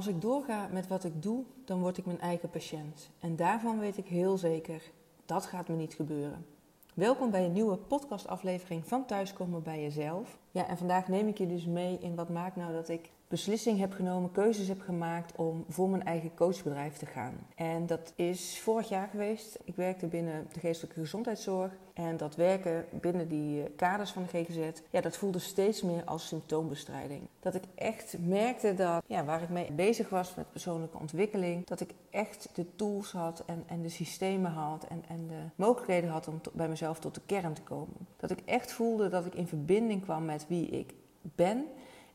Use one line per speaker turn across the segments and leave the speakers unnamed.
Als ik doorga met wat ik doe, dan word ik mijn eigen patiënt. En daarvan weet ik heel zeker, dat gaat me niet gebeuren. Welkom bij een nieuwe podcastaflevering van Thuiskomen bij Jezelf. Ja, en vandaag neem ik je dus mee in wat maakt nou dat ik beslissing heb genomen, keuzes heb gemaakt om voor mijn eigen coachbedrijf te gaan. En dat is vorig jaar geweest. Ik werkte binnen de geestelijke gezondheidszorg. En dat werken binnen die eh, kaders van de GGZ, ja, dat voelde steeds meer als symptoombestrijding. Dat ik echt merkte dat ja, waar ik mee bezig was met persoonlijke ontwikkeling, dat ik echt de tools had en, en de systemen had en, en de mogelijkheden had om bij mezelf tot de kern te komen. Dat ik echt voelde dat ik in verbinding kwam met wie ik ben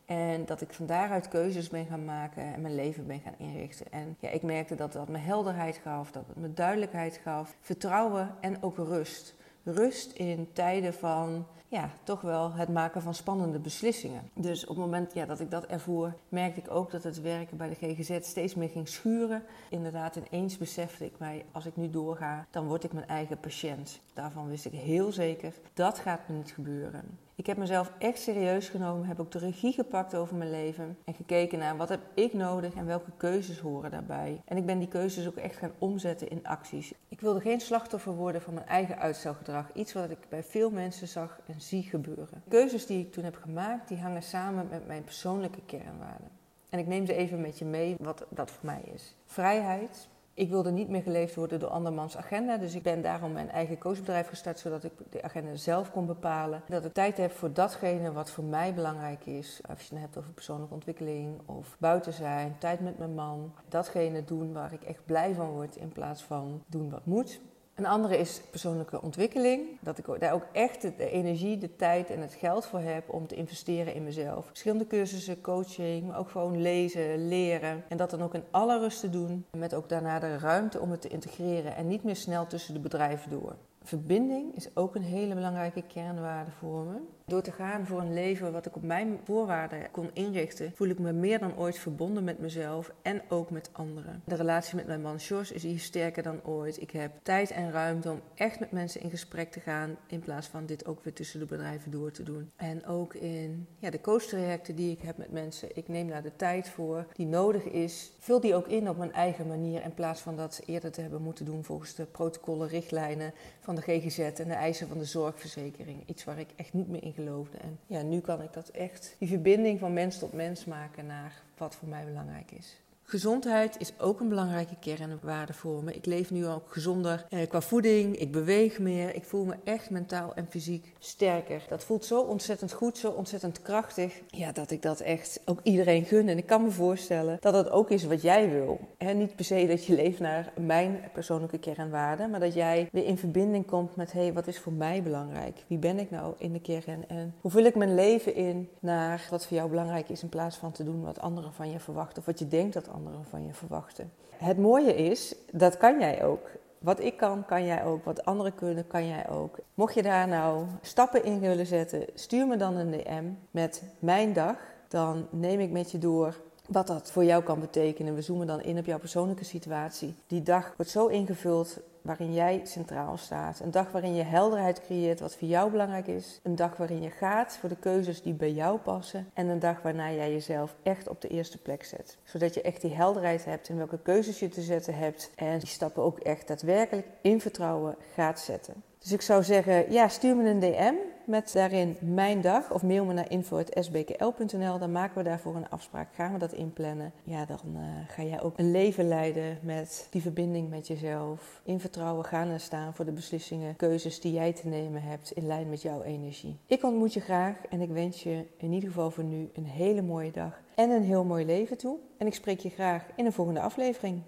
en dat ik van daaruit keuzes ben gaan maken en mijn leven ben gaan inrichten. En ja, ik merkte dat dat me helderheid gaf, dat het me duidelijkheid gaf, vertrouwen en ook rust. Rust in tijden van ja, toch wel het maken van spannende beslissingen. Dus op het moment ja, dat ik dat ervoer, merkte ik ook dat het werken bij de GGZ steeds meer ging schuren. Inderdaad, ineens besefte ik mij, als ik nu doorga, dan word ik mijn eigen patiënt. Daarvan wist ik heel zeker, dat gaat me niet gebeuren. Ik heb mezelf echt serieus genomen, heb ook de regie gepakt over mijn leven en gekeken naar wat heb ik nodig en welke keuzes horen daarbij. En ik ben die keuzes ook echt gaan omzetten in acties. Ik wilde geen slachtoffer worden van mijn eigen uitstelgedrag, iets wat ik bij veel mensen zag en zie gebeuren. De keuzes die ik toen heb gemaakt, die hangen samen met mijn persoonlijke kernwaarden. En ik neem ze even met je mee wat dat voor mij is. Vrijheid, ik wilde niet meer geleefd worden door andermans agenda. Dus ik ben daarom mijn eigen coachbedrijf gestart, zodat ik de agenda zelf kon bepalen. Dat ik tijd heb voor datgene wat voor mij belangrijk is. Als je het hebt over persoonlijke ontwikkeling of buiten zijn, tijd met mijn man. Datgene doen waar ik echt blij van word in plaats van doen wat moet. Een andere is persoonlijke ontwikkeling. Dat ik daar ook echt de energie, de tijd en het geld voor heb om te investeren in mezelf. Verschillende cursussen, coaching, maar ook gewoon lezen, leren. En dat dan ook in alle rust te doen. Met ook daarna de ruimte om het te integreren en niet meer snel tussen de bedrijven door. Verbinding is ook een hele belangrijke kernwaarde voor me. Door te gaan voor een leven wat ik op mijn voorwaarden kon inrichten, voel ik me meer dan ooit verbonden met mezelf en ook met anderen. De relatie met mijn man Jos is hier sterker dan ooit. Ik heb tijd en ruimte om echt met mensen in gesprek te gaan, in plaats van dit ook weer tussen de bedrijven door te doen. En ook in ja, de coachtrajecten die ik heb met mensen, ik neem daar de tijd voor die nodig is. Vul die ook in op mijn eigen manier, in plaats van dat eerder te hebben moeten doen volgens de protocollen, richtlijnen van de GGZ en de eisen van de zorgverzekering. Iets waar ik echt niet meer in geloofde. En ja, nu kan ik dat echt, die verbinding van mens tot mens maken naar wat voor mij belangrijk is. Gezondheid is ook een belangrijke kernwaarde voor me. Ik leef nu ook gezonder eh, qua voeding. Ik beweeg meer. Ik voel me echt mentaal en fysiek sterker. Dat voelt zo ontzettend goed, zo ontzettend krachtig. Ja, dat ik dat echt ook iedereen gun. En ik kan me voorstellen dat dat ook is wat jij wil. He, niet per se dat je leeft naar mijn persoonlijke kernwaarden, maar dat jij weer in verbinding komt met: hé, hey, wat is voor mij belangrijk? Wie ben ik nou in de kern? En hoe vul ik mijn leven in naar wat voor jou belangrijk is, in plaats van te doen wat anderen van je verwachten of wat je denkt dat anderen van je verwachten. Het mooie is, dat kan jij ook. Wat ik kan, kan jij ook. Wat anderen kunnen, kan jij ook. Mocht je daar nou stappen in willen zetten, stuur me dan een DM met mijn dag. Dan neem ik met je door wat dat voor jou kan betekenen. We zoomen dan in op jouw persoonlijke situatie. Die dag wordt zo ingevuld waarin jij centraal staat. Een dag waarin je helderheid creëert wat voor jou belangrijk is. Een dag waarin je gaat voor de keuzes die bij jou passen. En een dag waarna jij jezelf echt op de eerste plek zet. Zodat je echt die helderheid hebt in welke keuzes je te zetten hebt. En die stappen ook echt daadwerkelijk in vertrouwen gaat zetten. Dus ik zou zeggen, ja, stuur me een DM met daarin mijn dag of mail me naar info.sbkl.nl. Dan maken we daarvoor een afspraak, gaan we dat inplannen. Ja, dan uh, ga jij ook een leven leiden met die verbinding met jezelf. In vertrouwen gaan en staan voor de beslissingen, keuzes die jij te nemen hebt in lijn met jouw energie. Ik ontmoet je graag en ik wens je in ieder geval voor nu een hele mooie dag en een heel mooi leven toe. En ik spreek je graag in een volgende aflevering.